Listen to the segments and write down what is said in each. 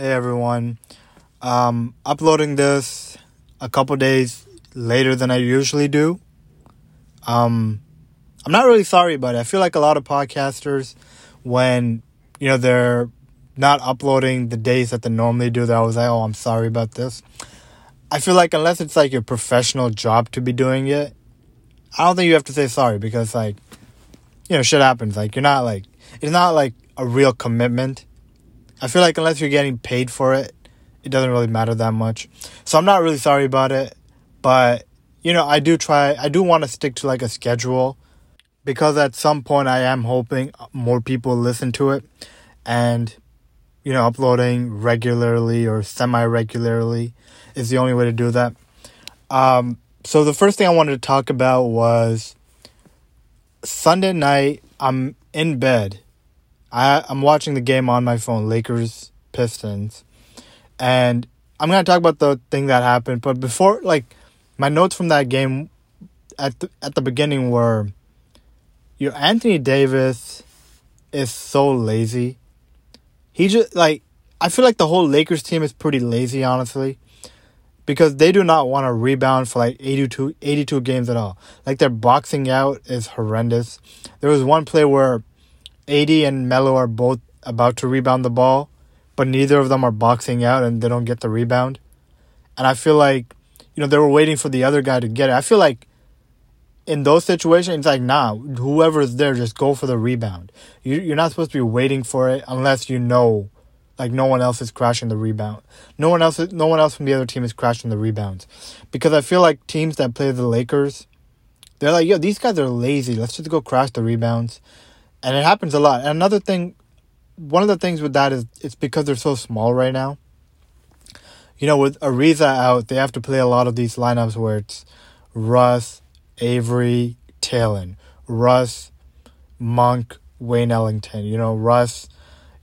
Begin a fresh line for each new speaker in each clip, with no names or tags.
Hey everyone. Um, uploading this a couple days later than I usually do. Um, I'm not really sorry about it. I feel like a lot of podcasters, when you know they're not uploading the days that they normally do, they're always like, "Oh, I'm sorry about this." I feel like unless it's like your professional job to be doing it, I don't think you have to say sorry because like, you know, shit happens. Like you're not like it's not like a real commitment. I feel like unless you're getting paid for it, it doesn't really matter that much. So I'm not really sorry about it, but you know, I do try I do want to stick to like a schedule because at some point I am hoping more people listen to it and you know, uploading regularly or semi-regularly is the only way to do that. Um so the first thing I wanted to talk about was Sunday night I'm in bed. I I'm watching the game on my phone, Lakers Pistons. And I'm to talk about the thing that happened, but before like my notes from that game at the, at the beginning were you know, Anthony Davis is so lazy. He just like I feel like the whole Lakers team is pretty lazy honestly because they do not want to rebound for like 82, 82 games at all. Like their boxing out is horrendous. There was one play where AD and Melo are both about to rebound the ball, but neither of them are boxing out and they don't get the rebound. And I feel like, you know, they were waiting for the other guy to get it. I feel like in those situations, it's like, nah, whoever's there, just go for the rebound. You, you're not supposed to be waiting for it unless you know like no one else is crashing the rebound. No one else no one else from the other team is crashing the rebounds. Because I feel like teams that play the Lakers, they're like, yo, these guys are lazy. Let's just go crash the rebounds. And it happens a lot. And another thing one of the things with that is it's because they're so small right now. You know, with Ariza out, they have to play a lot of these lineups where it's Russ, Avery, Talen, Russ, Monk, Wayne Ellington. You know, Russ,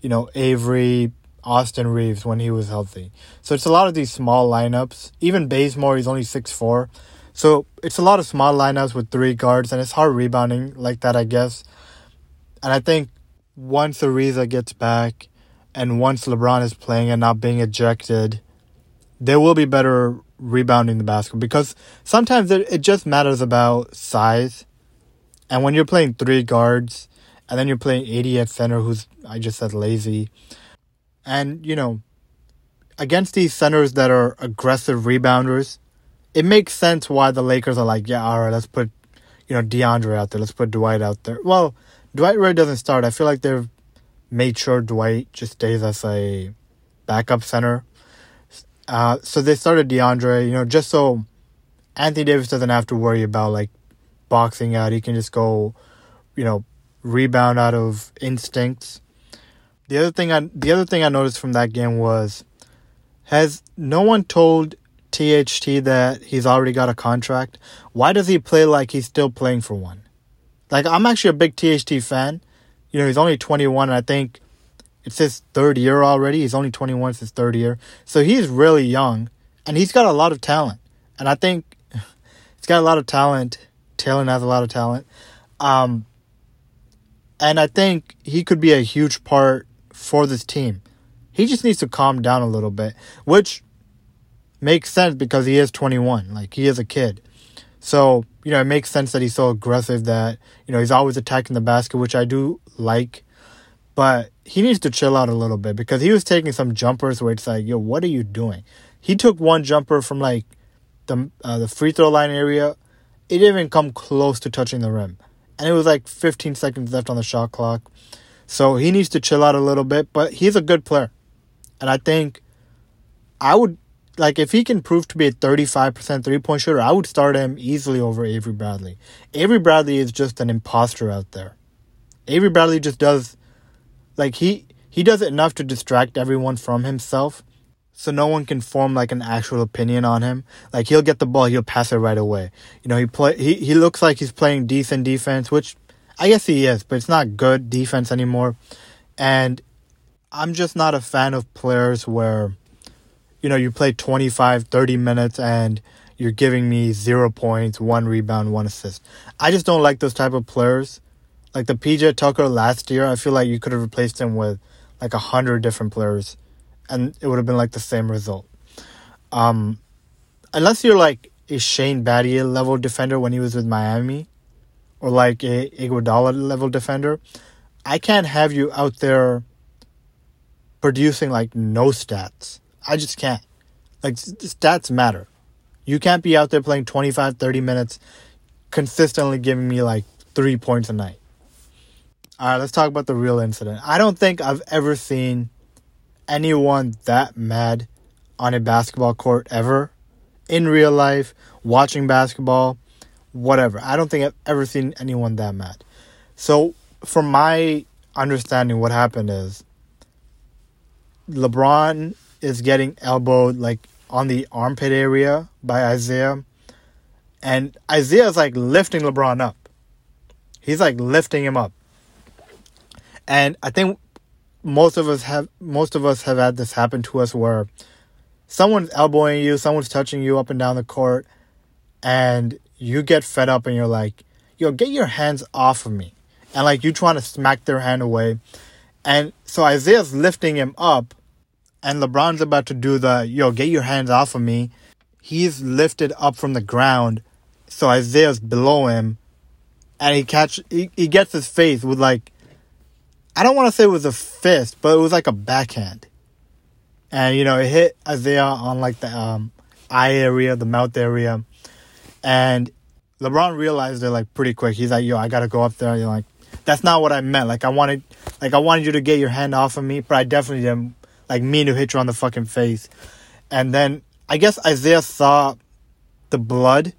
you know, Avery, Austin Reaves when he was healthy. So it's a lot of these small lineups. Even Bazemore, he's only six four, So it's a lot of small lineups with three guards, and it's hard rebounding like that, I guess. And I think once Ariza gets back and once LeBron is playing and not being ejected, there will be better rebounding the basketball because sometimes it, it just matters about size. And when you're playing three guards and then you're playing AD at center, who's, I just said, lazy and, you know, against these centers that are aggressive rebounders, it makes sense why the Lakers are like, yeah, all right, let's put, you know, DeAndre out there. Let's put Dwight out there. Well, Dwight really doesn't start. I feel like they've made sure Dwight just stays as a backup center. Uh, so they started DeAndre, you know, just so Anthony Davis doesn't have to worry about like boxing out. He can just go, you know, rebound out of instincts. The other thing I the other thing I noticed from that game was has no one told THT that he's already got a contract? Why does he play like he's still playing for one? Like I'm actually a big THT fan. You know, he's only 21 and I think it's his third year already. He's only 21, it's his third year. So he's really young and he's got a lot of talent. And I think he's got a lot of talent. Talen has a lot of talent. Um, and I think he could be a huge part for this team. He just needs to calm down a little bit, which makes sense because he is 21. Like, he is a kid. So, you know, it makes sense that he's so aggressive that, you know, he's always attacking the basket, which I do like. But he needs to chill out a little bit because he was taking some jumpers where it's like, yo, what are you doing? He took one jumper from like the uh, the free throw line area. It didn't even come close to touching the rim. And it was like 15 seconds left on the shot clock. So he needs to chill out a little bit, but he's a good player. And I think I would like if he can prove to be a 35% three-point shooter, I would start him easily over Avery Bradley. Avery Bradley is just an imposter out there. Avery Bradley just does like he he does enough to distract everyone from himself so no one can form like an actual opinion on him. Like he'll get the ball, he'll pass it right away. You know, he play he, he looks like he's playing decent defense, which I guess he is, but it's not good defense anymore. And I'm just not a fan of players where, you know, you play 25, 30 minutes and you're giving me zero points, one rebound, one assist. I just don't like those type of players. like the PJ Tucker last year, I feel like you could have replaced him with like a hundred different players, and it would have been like the same result. Um, unless you're like a Shane Battier level defender when he was with Miami, or like a Iguodala level defender, I can't have you out there producing like no stats. I just can't. Like stats matter. You can't be out there playing 25, 30 minutes consistently giving me like 3 points a night. All right, let's talk about the real incident. I don't think I've ever seen anyone that mad on a basketball court ever in real life, watching basketball, whatever. I don't think I've ever seen anyone that mad. So, from my understanding, what happened is LeBron is getting elbowed like on the armpit area by Isaiah. And Isaiah's like lifting LeBron up. He's like lifting him up. And I think most of us have most of us have had this happen to us where someone's elbowing you, someone's touching you up and down the court, and you get fed up and you're like, yo, get your hands off of me. And like you trying to smack their hand away. And so Isaiah's lifting him up and LeBron's about to do the yo, get your hands off of me. He's lifted up from the ground, so Isaiah's below him, and he catch he, he gets his face with like I don't want to say it was a fist, but it was like a backhand. And you know, it hit Isaiah on like the um, eye area, the mouth area. And LeBron realized it like pretty quick. He's like, "Yo, I got to go up there." You're like, "That's not what I meant. Like I wanted like I wanted you to get your hand off of me, but I definitely didn't like mean to hit you on the fucking face." And then I guess Isaiah saw the blood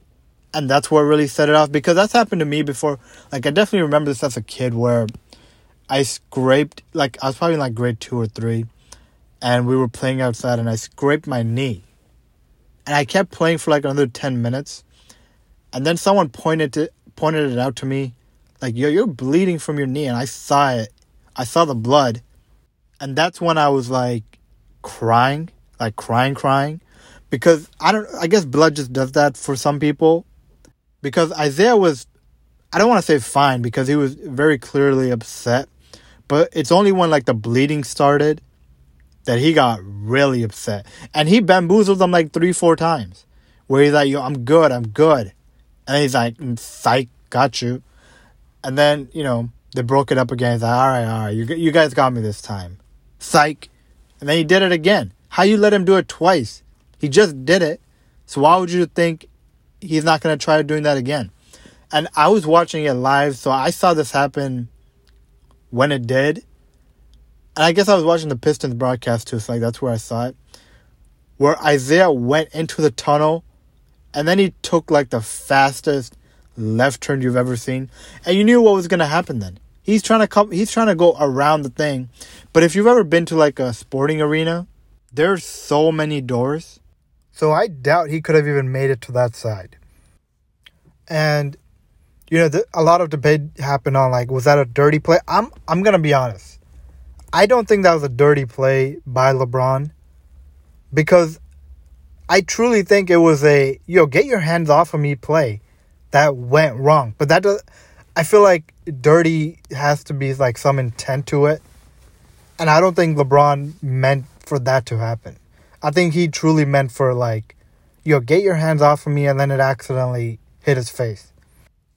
and that's what really set it off because that's happened to me before. Like I definitely remember this as a kid where I scraped like I was probably in like grade two or three, and we were playing outside, and I scraped my knee, and I kept playing for like another ten minutes, and then someone pointed to pointed it out to me, like yo, you're bleeding from your knee, and I saw it, I saw the blood, and that's when I was like crying, like crying, crying, because I don't, I guess blood just does that for some people, because Isaiah was I don't want to say fine because he was very clearly upset but it's only when like the bleeding started that he got really upset. And he bamboozled them like three, four times. Where he's like, yo, I'm good, I'm good. And he's like, mm, psych, got you. And then, you know, they broke it up again. He's like, all right, all right, you, you guys got me this time. Psych. And then he did it again. How you let him do it twice? He just did it. So why would you think he's not going to try doing that again? And I was watching it live, so I saw this happen when it did, and I guess I was watching the Pistons broadcast too, so like that's where I saw it, where Isaiah went into the tunnel, and then he took like the fastest left turn you've ever seen, and you knew what was gonna happen then. He's trying to come. He's trying to go around the thing, but if you've ever been to like a sporting arena, there's so many doors, so I doubt he could have even made it to that side. And you know, a lot of debate happened on like, was that a dirty play? I'm I'm gonna be honest. I don't think that was a dirty play by LeBron because I truly think it was a yo get your hands off of me play that went wrong. But that does, I feel like dirty has to be like some intent to it, and I don't think LeBron meant for that to happen. I think he truly meant for like, yo get your hands off of me, and then it accidentally hit his face.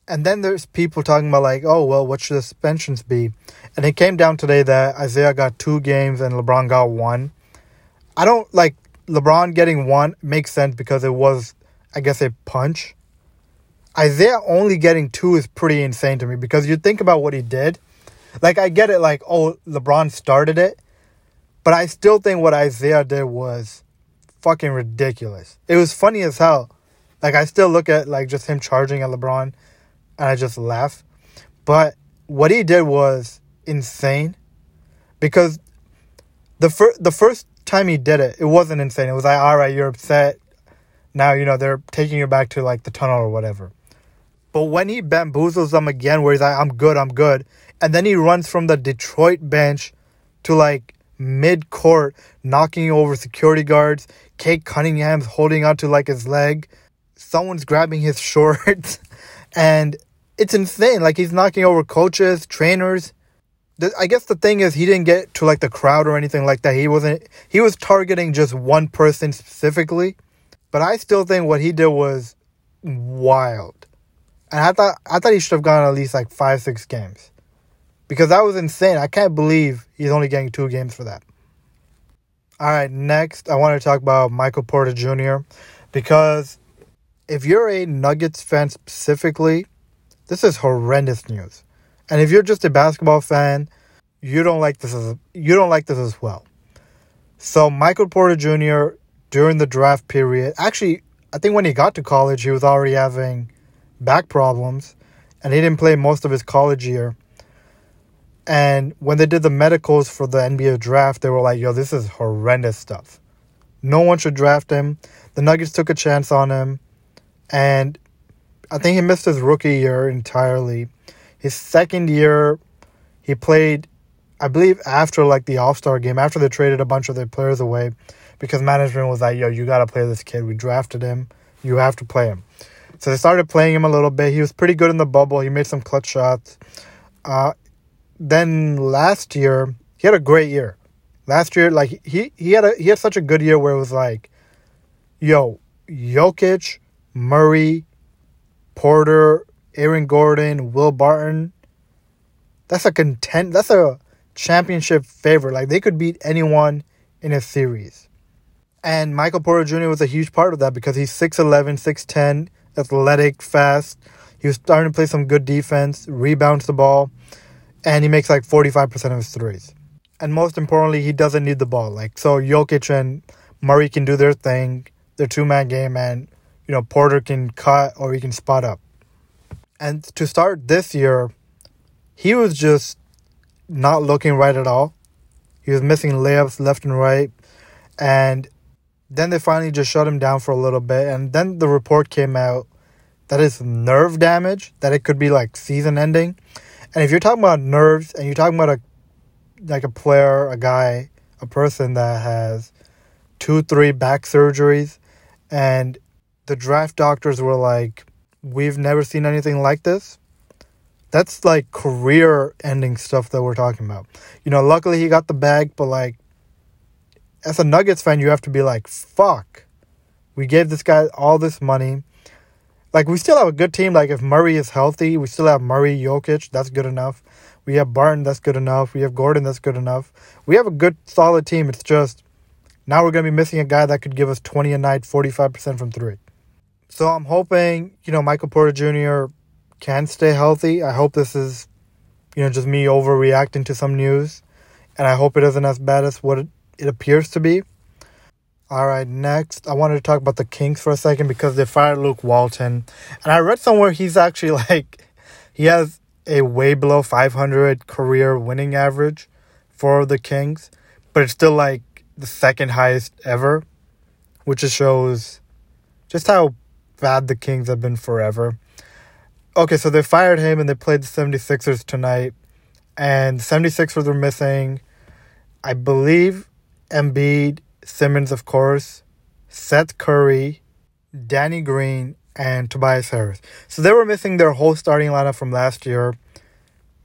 And then there's people talking about like, oh well, what should the suspensions be? And it came down today that Isaiah got two games and LeBron got one. I don't like LeBron getting one makes sense because it was, I guess, a punch. Isaiah only getting two is pretty insane to me because you think about what he did. Like I get it, like oh LeBron started it, but I still think what Isaiah did was fucking ridiculous. It was funny as hell. Like I still look at like just him charging at LeBron and I just laugh. But what he did was insane because the first the first time he did it, it wasn't insane. It was like, all right, you're upset. Now you know they're taking you back to like the tunnel or whatever. But when he bamboozles them again, where he's like, I'm good, I'm good, and then he runs from the Detroit bench to like mid court, knocking over security guards. Cade Cunningham's holding onto like his leg. Someone's grabbing his shorts. And it's insane. Like he's knocking over coaches, trainers. I guess the thing is he didn't get to like the crowd or anything like that. He wasn't he was targeting just one person specifically. But I still think what he did was wild. And I thought I thought he should have gone at least like 5 6 games. Because that was insane. I can't believe he's only getting 2 games for that. All right, next I want to talk about Michael Porter Jr. because if you're a Nuggets fan specifically, this is horrendous news. And if you're just a basketball fan, you don't like this as you don't like this as well. So Michael Porter Jr. during the draft period, actually, I think when he got to college, he was already having back problems, and he didn't play most of his college year. And when they did the medicals for the NBA draft, they were like, "Yo, this is horrendous stuff. No one should draft him." The Nuggets took a chance on him, and I think he missed his rookie year entirely his second year, he played, I believe, after like the All Star game, after they traded a bunch of their players away, because management was like, yo, you got to play this kid. We drafted him. You have to play him. So they started playing him a little bit. He was pretty good in the bubble. He made some clutch shots. Uh, then last year, he had a great year. Last year, like he he had a he had such a good year where it was like, yo, Jokic, Murray, Porter, Aaron Gordon, Will Barton. That's a content. That's a championship favorite. Like they could beat anyone in a series. And Michael Porter Jr. was a huge part of that because he's 6'11, 6'10, athletic, fast. He was starting to play some good defense, rebounds the ball, and he makes like 45% of his threes. And most importantly, he doesn't need the ball. Like so Jokic and Murray can do their thing, their two man game, and you know, Porter can cut or he can spot up. And to start this year, he was just not looking right at all. He was missing layups left and right. And then they finally just shut him down for a little bit. And then the report came out that it's nerve damage, that it could be like season ending. And if you're talking about nerves and you're talking about a like a player, a guy, a person that has two, three back surgeries, and the draft doctors were like, we've never seen anything like this. That's like career ending stuff that we're talking about. You know, luckily he got the bag, but like, as a Nuggets fan, you have to be like, fuck. We gave this guy all this money. Like, we still have a good team. Like, if Murray is healthy, we still have Murray, Jokic. That's good enough. We have Barton. That's good enough. We have Gordon. That's good enough. We have a good, solid team. It's just now we're going to be missing a guy that could give us 20 a night, 45% from three. So I'm hoping, you know, Michael Porter Jr. can stay healthy. I hope this is, you know, just me overreacting to some news. And I hope it isn't as bad as what it, it appears to be. All right, next, I wanted to talk about the Kings for a second because they fired Luke Walton. And I read somewhere he's actually like, he has a way below 500 career winning average for the Kings, but it's still like the second highest ever, which just shows just how bad the Kings have been forever. Okay, so they fired him and they played the 76ers tonight. And the 76ers were missing, I believe, Embiid, Simmons, of course, Seth Curry, Danny Green, and Tobias Harris. So they were missing their whole starting lineup from last year.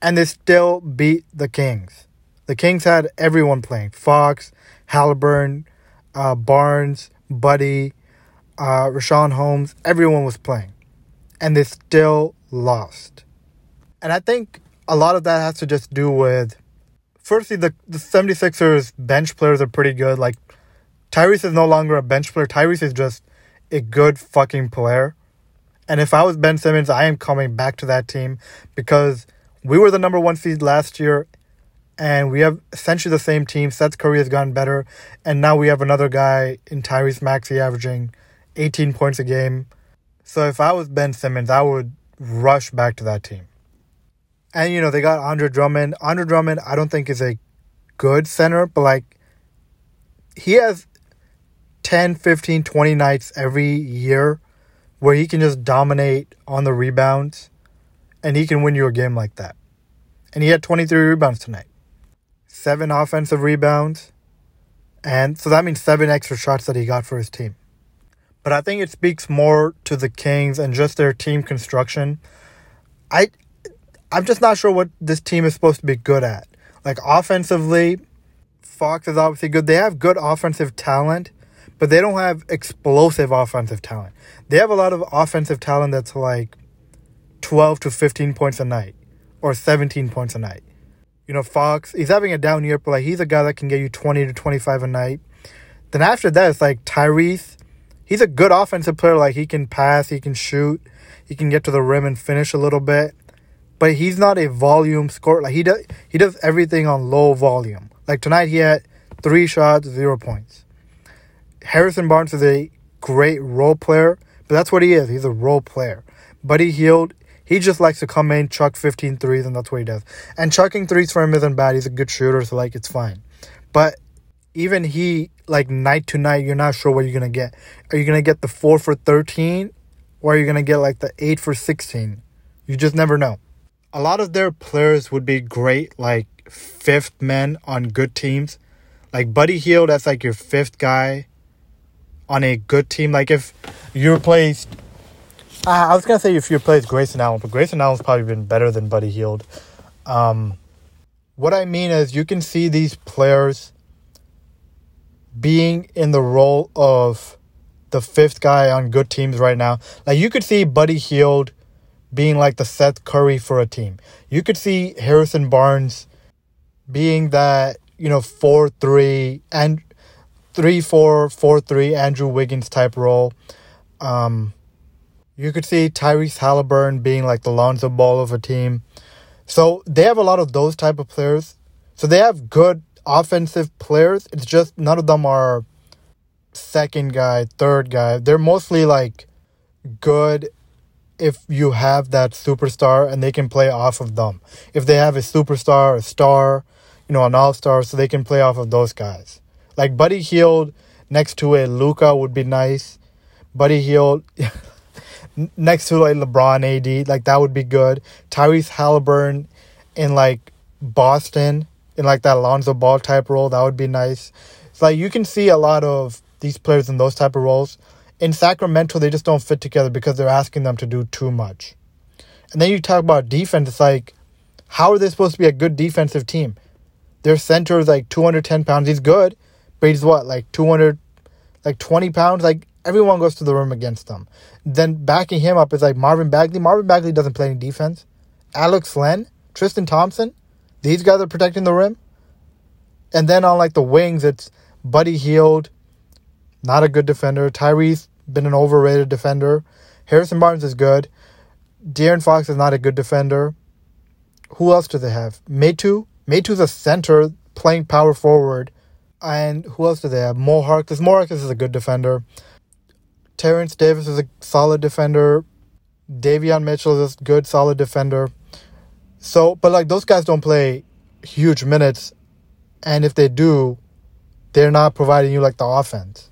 And they still beat the Kings. The Kings had everyone playing Fox, Haliburton, uh, Barnes, Buddy, uh, Richaun Holmes, everyone was playing. And they still lost. And I think a lot of that has to just do with firstly the, the 76ers bench players are pretty good. Like Tyrese is no longer a bench player. Tyrese is just a good fucking player. And if I was Ben Simmons, I am coming back to that team because we were the number one seed last year and we have essentially the same team. Seth Curry has gotten better, and now we have another guy in Tyrese Maxey averaging 18 points a game. So if I was Ben Simmons, I would rush back to that team. And you know, they got Andre Drummond. Andre Drummond, I don't think is a good center, but like he has 10, 15, 20 nights every year where he can just dominate on the rebounds and he can win you a game like that. And he had 23 rebounds tonight. 7 offensive rebounds. And so that means 7 extra shots that he got for his team. But I think it speaks more to the Kings and just their team construction. I I'm just not sure what this team is supposed to be good at. Like offensively, Fox is obviously good. They have good offensive talent, but they don't have explosive offensive talent. They have a lot of offensive talent that's like 12 to 15 points a night or 17 points a night. You know, Fox, he's having a down year, but like he's a guy that can get you 20 to 25 a night. Then after that, it's like Tyrese. He's a good offensive player. Like he can pass, he can shoot, he can get to the rim and finish a little bit. But he's not a volume scorer. Like he does, he does everything on low volume. Like tonight, he had three shots, zero points. Harrison Barnes is a great role player, but that's what he is. He's a role player. Buddy Hield, he just likes to come in, chuck 15 threes, and that's what he does. And chucking threes for him isn't bad. He's a good shooter, so like it's fine. But even he, like night to night, you're not sure what you're gonna get. Are you gonna get the four for 13, or are you gonna get like the eight for 16? You just never know. A lot of their players would be great, like fifth men on good teams. Like Buddy Hield, that's like your fifth guy on a good team. Like if you replaced, uh, I was gonna say if you replaced Grayson Allen, but Grayson Allen's probably been better than Buddy Hield. Um, what I mean is you can see these players being in the role of the fifth guy on good teams right now. Like you could see Buddy Hield being like the Seth Curry for a team. You could see Harrison Barnes being that, you know, 4 3 and 3 4 4 3 Andrew Wiggins type role. Um, you could see Tyrese Haliburton being like the Lonzo Ball of a team. So they have a lot of those type of players. So they have good offensive players. It's just none of them are second guy, third guy. They're mostly like good if you have that superstar and they can play off of them. If they have a superstar, a star, you know, an all star, so they can play off of those guys. Like Buddy Hield next to a Luka would be nice. Buddy Hield next to like LeBron AD, like that would be good. Tyrese Haliburton in like Boston in like that Alonzo Ball type role, that would be nice. It's like you can see a lot of these players in those type of roles. In Sacramento, they just don't fit together because they're asking them to do too much. And then you talk about defense, it's like, how are they supposed to be a good defensive team? Their center is like 210 pounds. He's good, but he's what, like 200, like 20 pounds? Like, everyone goes to the rim against them. Then backing him up is like Marvin Bagley. Marvin Bagley doesn't play any defense. Alex Len, Tristan Thompson, these guys are protecting the rim. And then on like the wings, it's Buddy Hield, not a good defender. Tyrese, been an overrated defender. Harrison Barnes is good. De'Aaron Fox is not a good defender. Who else do they have? Metu. Metu's a center playing power forward. And who else do they have? Mo Harkless. Mo Harkless is a good defender. Terrence Davis is a solid defender. Davion Mitchell is a good, solid defender. So, but like those guys don't play huge minutes. And if they do, they're not providing you like the offense.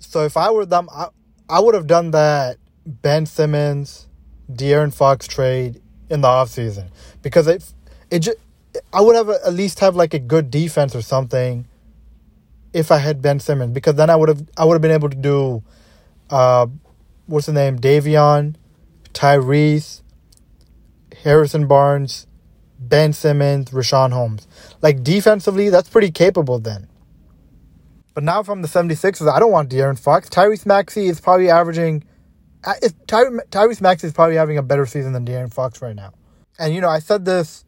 So if I were them, I, I would have done that Ben Simmons, De'Aaron Fox trade in the offseason. Because it, it just, I would have a, at least have like a good defense or something if I had Ben Simmons. Because then I would have I would have been able to do uh, what's the name? Davion, Tyrese, Harrison Barnes, Ben Simmons, Richaun Holmes. Like defensively, that's pretty capable then. But now from the 76ers, I don't want De'Aaron Fox. Tyrese Maxey is probably averaging. Uh, Ty, Tyrese Maxey is probably having a better season than De'Aaron Fox right now. And, you know, I said this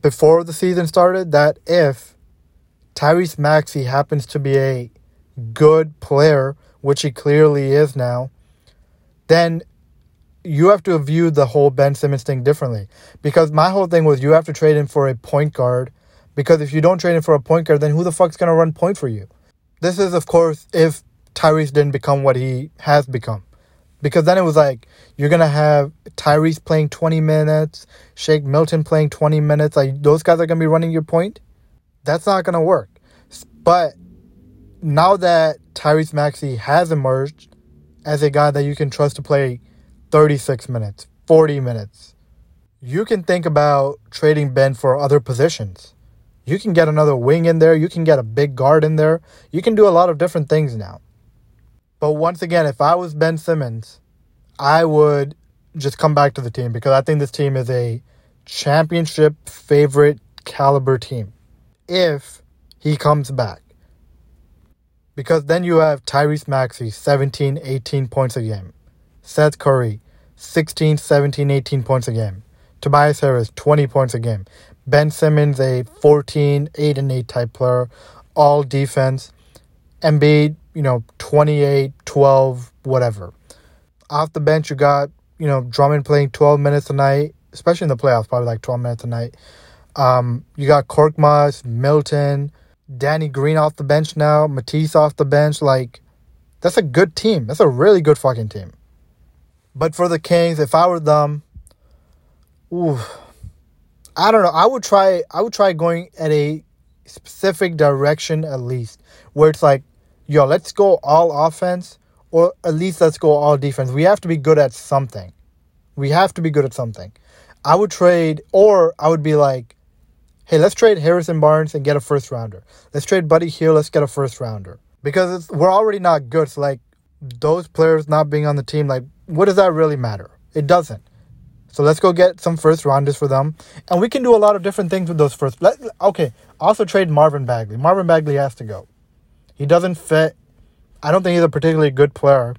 before the season started that if Tyrese Maxey happens to be a good player, which he clearly is now, then you have to view the whole Ben Simmons thing differently. Because my whole thing was you have to trade him for a point guard. Because if you don't trade him for a point guard, then who the fuck's gonna run point for you? This is, of course, if Tyrese didn't become what he has become. Because then it was like, you're going to have Tyrese playing 20 minutes, Shake Milton playing 20 minutes. Like, those guys are going to be running your point. That's not going to work. But now that Tyrese Maxey has emerged as a guy that you can trust to play 36 minutes, 40 minutes, you can think about trading Ben for other positions. You can get another wing in there. You can get a big guard in there. You can do a lot of different things now. But once again, if I was Ben Simmons, I would just come back to the team because I think this team is a championship favorite caliber team. If he comes back. Because then you have Tyrese Maxey, 17, 18 points a game. Seth Curry, 16, 17, 18 points a game. Tobias Harris, 20 points a game. Ben Simmons, a 14, 8 and 8 type player, all defense. Embiid, you know, 28, 12, whatever. Off the bench, you got, you know, Drummond playing 12 minutes a night, especially in the playoffs, probably like 12 minutes a night. Um, you got Korkmaz, Milton, Danny Green off the bench now, Matisse off the bench. Like, that's a good team. That's a really good fucking team. But for the Kings, if I were them, ooh, I don't know. I would try. I would try going at a specific direction at least, where it's like, yo, let's go all offense, or at least let's go all defense. We have to be good at something. We have to be good at something. I would trade, or I would be like, hey, let's trade Harrison Barnes and get a first rounder. Let's trade Buddy Hield. Let's get a first rounder because we're already not good. So like those players not being on the team, like what does that really matter? It doesn't. So let's go get some first rounders for them, and we can do a lot of different things with those first. Let, okay, also trade Marvin Bagley. Marvin Bagley has to go. He doesn't fit. I don't think he's a particularly good player.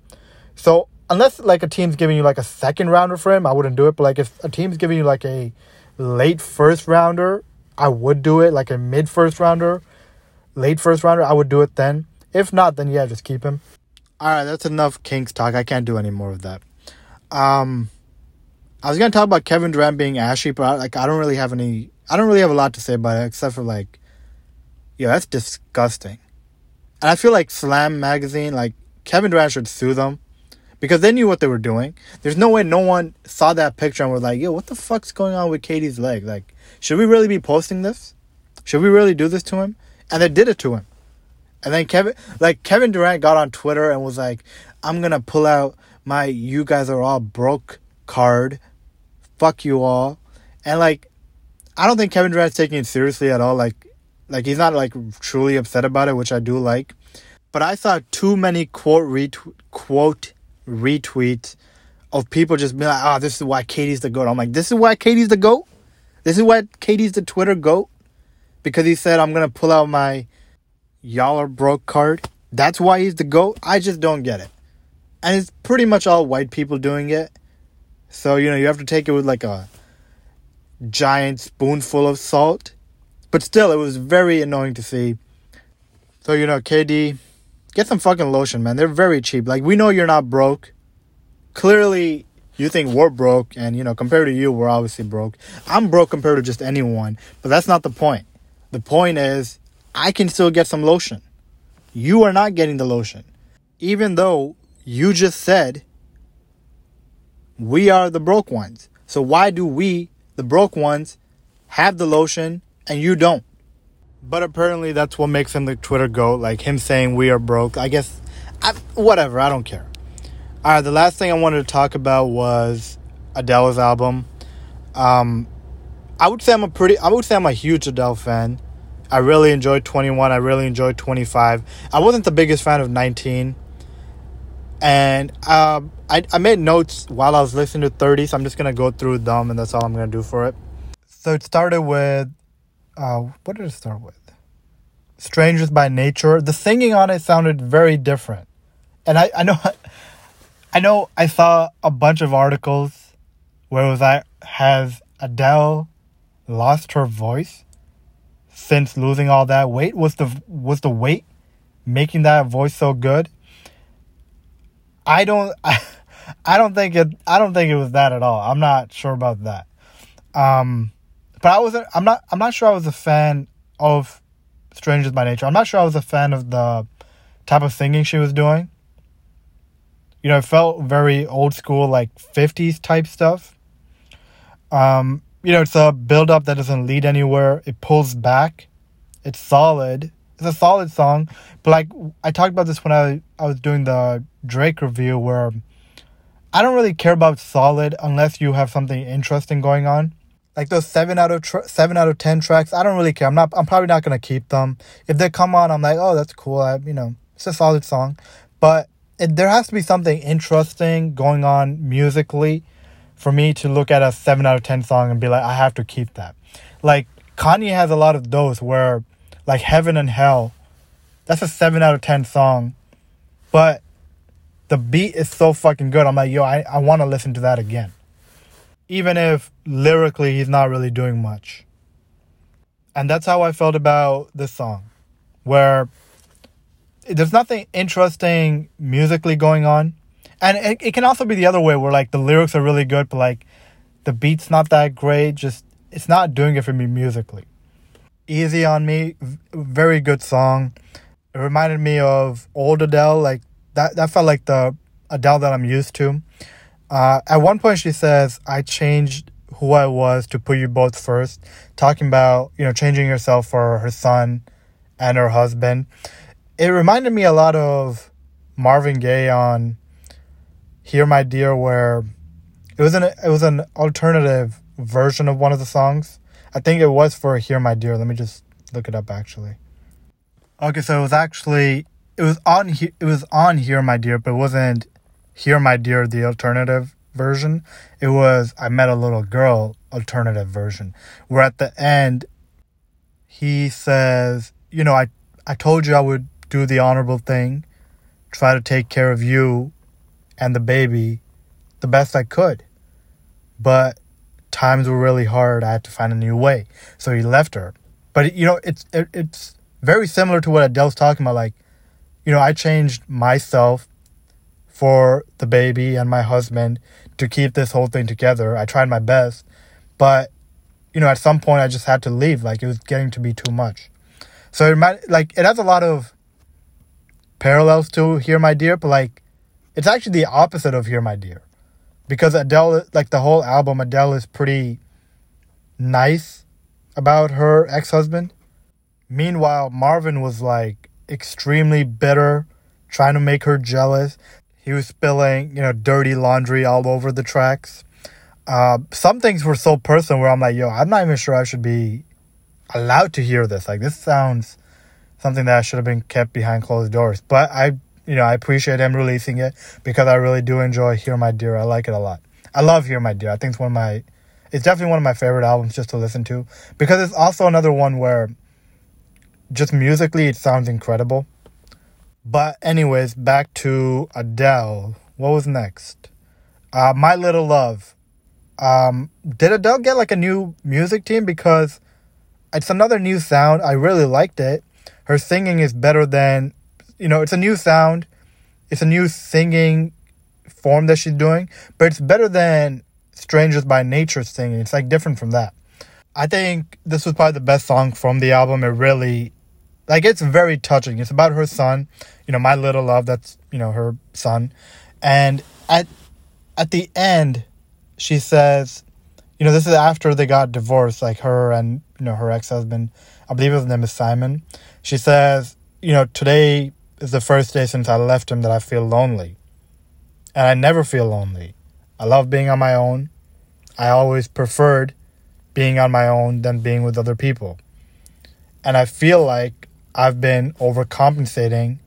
So unless like a team's giving you like a second rounder for him, I wouldn't do it. But like if a team's giving you like a late first rounder, I would do it. Like a mid first rounder, late first rounder, I would do it then. If not, then yeah, just keep him. All right, that's enough Kings talk. I can't do any more of that. Um, I was gonna talk about Kevin Durant being ashy, but I, like I don't really have any. I don't really have a lot to say about it except for like, yeah, that's disgusting. And I feel like Slam magazine, like Kevin Durant should sue them because they knew what they were doing. There's no way no one saw that picture and was like, "Yo, what the fuck's going on with KD's leg? Like, should we really be posting this? Should we really do this to him?" And they did it to him. And then Kevin, like Kevin Durant, got on Twitter and was like, "I'm gonna pull out my you guys are all broke card fuck you all. And like, I don't think Kevin Durant's taking it seriously at all. Like, like he's not like truly upset about it, which I do like. But I saw too many quote retweet quote retweets of people just being like, "Oh, this is why KD's the goat." I'm like, "This is why KD's the goat. This is why KD's the Twitter goat because he said I'm gonna pull out my y'all are broke card. That's why he's the goat. I just don't get it, and it's pretty much all white people doing it. So, you know, you have to take it with like a giant spoonful of salt. But still, it was very annoying to see. So, you know, KD, get some fucking lotion, man. They're very cheap. Like, we know you're not broke. Clearly, you think we're broke, and, you know, compared to you, we're obviously broke. I'm broke compared to just anyone, but that's not the point. The point is, I can still get some lotion. You are not getting the lotion. Even though you just said we are the broke ones. So why do we, the broke ones, have the lotion and you don't? But apparently that's what makes him the Twitter goat. Like him saying we are broke. I guess, I, whatever. I don't care. All right. The last thing I wanted to talk about was Adele's album. Um, I would say I'm a pretty. I would say I'm a huge Adele fan. I really enjoyed 21. I really enjoyed 25. I wasn't the biggest fan of 19. And um, I, I made notes while I was listening to 30, so I'm just going to go through them, and that's all I'm going to do for it. So it started with, uh, what did it start with? Strangers by Nature. The singing on it sounded very different. And I, I know I know I saw a bunch of articles where it was like, has Adele lost her voice since losing all that weight? Was the was the weight making that voice so good? I don't I, don't think it I don't think it was that at all. I'm not sure about that. Um but I wasn't I'm not I'm not sure I was a fan of Strangers by Nature. I'm not sure I was a fan of the type of singing she was doing. You know, it felt very old school, like 50s type stuff. Um, you know, it's a build up that doesn't lead anywhere. It pulls back. It's solid. It's a solid song. But like I talked about this when I I was doing the Drake review where I don't really care about solid unless you have something interesting going on. Like those seven out of tr- seven out of ten tracks, I don't really care. I'm not. I'm probably not gonna keep them. If they come on, I'm like, oh, that's cool. I, you know, it's a solid song, but it, there has to be something interesting going on musically for me to look at a 7 out of 10 song and be like, I have to keep that. Like, Kanye has a lot of those where, like, Heaven and Hell, that's a 7 out of 10 song, but the beat is so fucking good. I'm like, yo, I, I want to listen to that again. Even if lyrically he's not really doing much. And that's how I felt about this song, where there's nothing interesting musically going on and it, it can also be the other way where like the lyrics are really good but like the beat's not that great just it's not doing it for me musically easy on me very good song. It reminded me of old adele like that that felt like the adele that i'm used to. Uh, at one point she says i changed who i was to put you both first talking about you know changing yourself for her son and her husband. It reminded me a lot of marvin gaye on Here My Dear where it was an it was an alternative version of one of the songs. I think it was for Here My Dear. Let me just look it up actually. Okay, so it was actually it was on it was on Here My Dear, but it wasn't Here My Dear the alternative version. It was I Met a Little Girl alternative version. Where at the end he says, you know, I I told you I would do the honorable thing, try to take care of you and the baby the best I could. But times were really hard. I had to find a new way. So he left her. But you know, it's it, it's very similar to what Adele's talking about. Like, you know, I changed myself for the baby and my husband to keep this whole thing together. I tried my best, but you know, at some point I just had to leave. Like it was getting to be too much. So it might like it has a lot of parallels to Here My Dear, but like it's actually the opposite of Here My Dear. Because Adele, like the whole album, Adele is pretty nice about her ex husband. Meanwhile, Marvin was like extremely bitter, trying to make her jealous. He was spilling, you know, dirty laundry all over the tracks. Uh, some things were so personal where I'm like, yo, I'm not even sure I should be allowed to hear this. Like, this sounds something that should have been kept behind closed doors. But I you know, I appreciate him releasing it because I really do enjoy Here My Dear. I like it a lot. I love Here My Dear. I think it's one of my, it's definitely one of my favorite albums just to listen to because it's also another one where just musically it sounds incredible. But anyways, back to Adele. What was next? Uh, My Little Love. Um, did Adele get like a new music team? Because it's another new sound. I really liked it. Her singing is better than you know, it's a new sound, it's a new singing form that she's doing, but it's better than Strangers by Nature singing. It's like different from that. I think this was probably the best song from the album. It really, like, it's very touching. It's about her son, you know, my little love. That's you know her son, and at at the end, she says, you know, this is after they got divorced, like her and you know her ex husband. I believe his name is Simon. She says, you know, today is the first day since I left him that I feel lonely. And I never feel lonely. I love being on my own. I always preferred being on my own than being with other people. And I feel like I've been overcompensating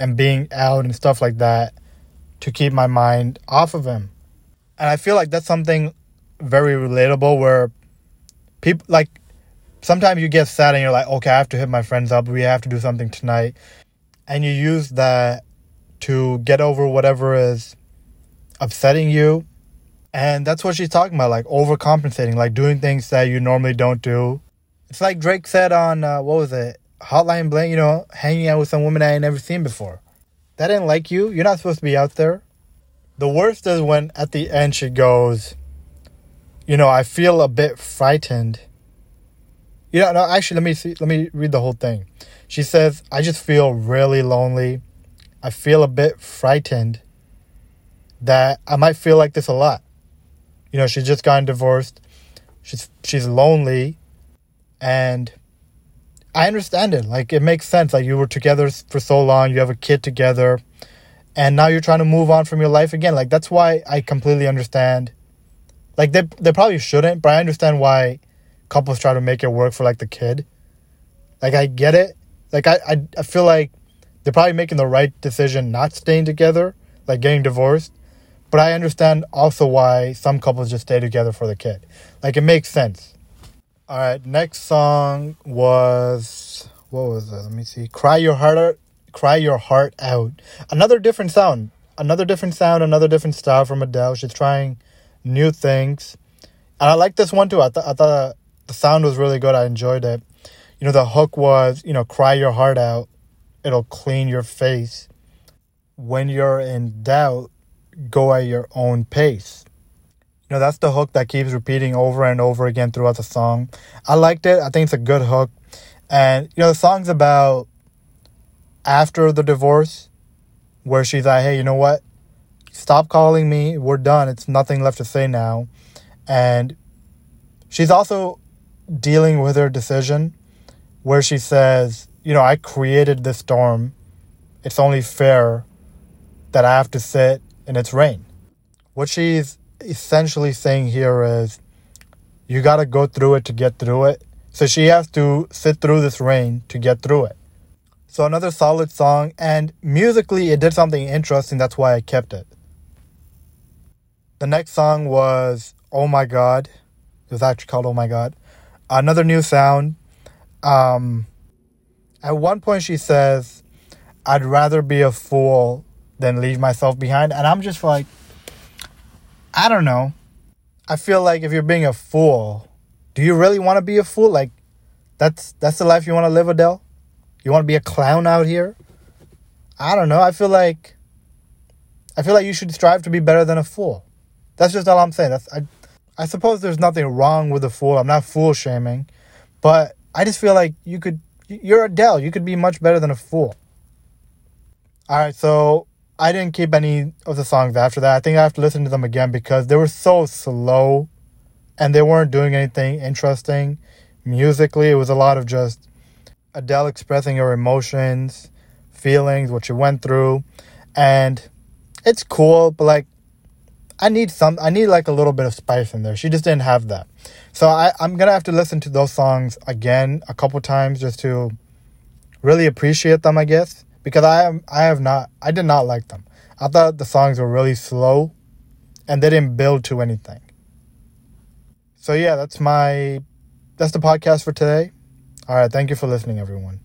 and being out and stuff like that to keep my mind off of him. And I feel like that's something very relatable where people like sometimes you get sad and you're like, okay, I have to hit my friends up. We have to do something tonight and you use that to get over whatever is upsetting you. And that's what she's talking about, like overcompensating, like doing things that you normally don't do. It's like Drake said on, uh, what was it? Hotline Bling, you know, hanging out with some woman I ain't never seen before. That didn't like you. You're not supposed to be out there. The worst is when at the end she goes, you know, I feel a bit frightened. You know, no, actually, let me see. Let me read the whole thing. She says, I just feel really lonely. I feel a bit frightened that I might feel like this a lot. You know, she's just gotten divorced. She's she's lonely and I understand it. Like it makes sense. Like you were together for so long, you have a kid together, and now you're trying to move on from your life again. Like that's why I completely understand. Like they they probably shouldn't, but I understand why couples try to make it work for like the kid. Like I get it. Like I, I, I feel like they're probably making the right decision not staying together, like getting divorced. but I understand also why some couples just stay together for the kid. Like it makes sense. All right, next song was what was it? Let me see. Cry your heart out. Cry your heart out. Another different sound. Another different sound. Another different style from Adele. She's trying new things, and I like this one too. I I thought the sound was really good. I enjoyed it. You know, the hook was you know, cry your heart out. It'll clean your face. When you're in doubt, go at your own pace. You know, that's the hook that keeps repeating over and over again throughout the song. I liked it. I think it's a good hook. And, you know, the song's about after the divorce, where she's like, hey, you know what? Stop calling me. We're done. It's nothing left to say now. And she's also dealing with her decision where she says, you know, I created this storm. It's only fair that I have to sit in its rain. What she's essentially saying here is you got to go through it to get through it. So she has to sit through this rain to get through it. So another solid song, and musically it did something interesting. That's why I kept it. The next song was Oh My God. It was actually called Oh My God. Another new sound. Um, at one point, she says, I'd rather be a fool than leave myself behind. And I'm just like, I don't know. I feel like if you're being a fool, do you really want to be a fool? Like, that's that's the life you want to live, Adele. You want to be a clown out here? I don't know. I feel like I feel like you should strive to be better than a fool. That's just all I'm saying. That's I I suppose there's nothing wrong with a fool. I'm not fool shaming, but I just feel like you could you're Adele. You could be much better than a fool. All right, so I didn't keep any of the songs after that. I think I have to listen to them again because they were so slow and they weren't doing anything interesting musically. It was a lot of just Adele expressing her emotions, feelings, what she went through. And it's cool, but like I need some I need like a little bit of spice in there. She just didn't have that. So I, I'm gonna have to listen to those songs again a couple times just to really appreciate them, I guess because I am I have not I did not like them. I thought the songs were really slow and they didn't build to anything. So yeah, that's my that's the podcast for today. All right, thank you for listening everyone.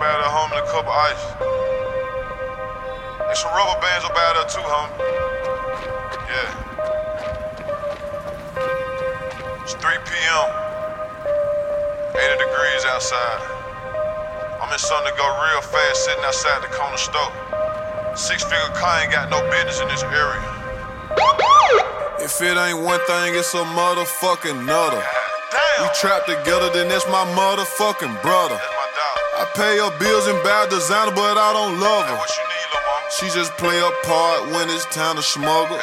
Backwoods up out there, homie, and a cup of ice. And some rubber bands up out there too, homie. Yeah. It's 3 p.m. 80 degrees outside. I'm in something to go real fast sitting outside the corner store. Six figure car ain't got no business in this area. If it ain't one thing, it's a motherfucking nutter. We trapped together, then that's my motherfucking brother. I pay her bills and buy designer, but I don't love her. She just play a part when it's time to smuggle.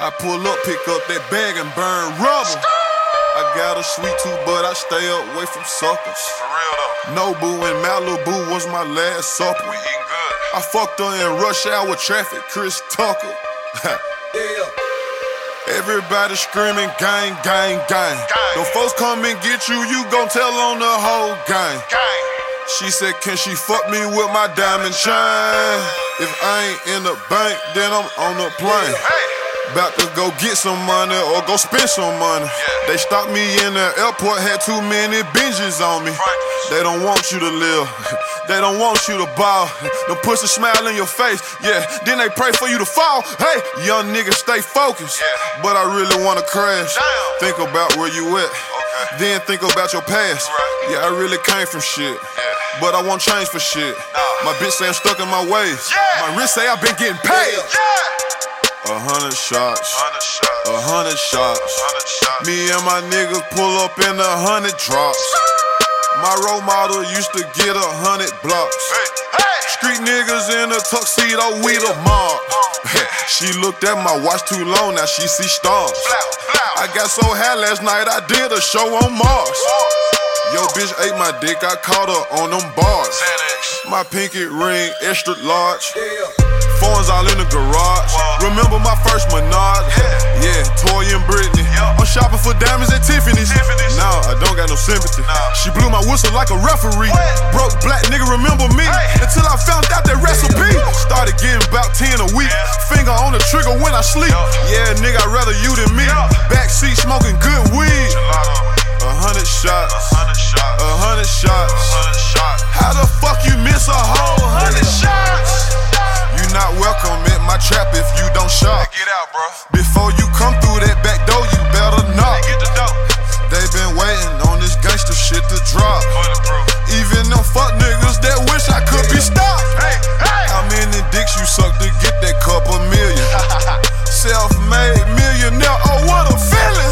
I pull up, pick up that bag and burn rubber. I got a sweet tooth, but I stay away from suckers. For real though. Nobu and Malibu was my last supper. We eating good. I fucked her in rush hour traffic, Chris Tucker. yeah. Everybody screaming gang, gang, gang. gang. The folks come and get you, you gon' tell on the whole gang. gang. She said, Can she fuck me with my diamond chain? If I ain't in the bank, then I'm on the plane. About to go get some money or go spend some money. They stopped me in the airport, had too many binges on me. They don't want you to live, they don't want you to ball. Them pussy smile in your face, yeah. Then they pray for you to fall. Hey, young nigga, stay focused. But I really wanna crash. Think about where you at. Then think about your past. Yeah, I really came from shit. Yeah. But I won't change for shit. Nah. My bitch say I'm stuck in my ways. Yeah. My wrist say I've been getting paid. A hundred shots, a hundred shots. Me and my niggas pull up in a hundred drops. My role model used to get a hundred blocks. Street niggas in a tuxedo, we the mob. she looked at my watch too long, now she see stars. I got so high last night, I did a show on Mars. Yo, bitch ate my dick, I caught her on them bars. My pinky ring, extra large. Phones all in the garage. Remember my first Menard? Yeah, Toy and Britney. I'm shopping for diamonds at Tiffany's. Nah, I don't got no sympathy. She blew my whistle like a referee. Broke black nigga, remember me? Until I found out that recipe. Started getting about 10 a week. Finger on the trigger when I sleep. Yeah, nigga, I'd rather you than me. Backseat smoking good weed. A hundred shots. A hundred shots. How the fuck you miss a whole hundred shots? Not welcome at my trap if you don't shop.
Get out, bro.
Before you come through that back door, you better knock.
Get the dope.
They been waiting on this gangster shit to drop. Even them fuck niggas that wish I could be stopped.
Hey, hey.
How many dicks you suck to get that couple million? Self-made millionaire, oh what a feeling!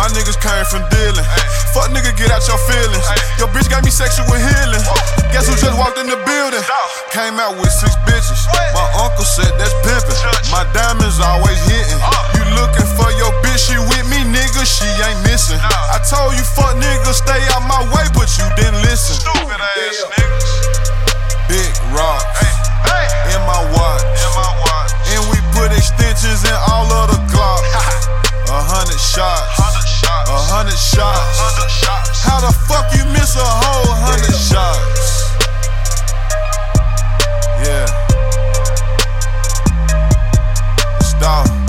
My niggas came from dealing. Fuck nigga, get out your feelings. Your bitch got me sexual healing. Guess who just walked in the building? Came out with six bitches. My uncle said that's pimping. My diamonds always hitting. You looking for your bitch? She with me, nigga. She ain't missing. I told you, fuck nigga, stay out my way, but you didn't listen. Stupid ass niggas. Big rocks in my watch. And we put extensions in all of the clocks. A hundred shots a hundred shots. How the fuck you miss a whole hundred shots? Yeah. Stop.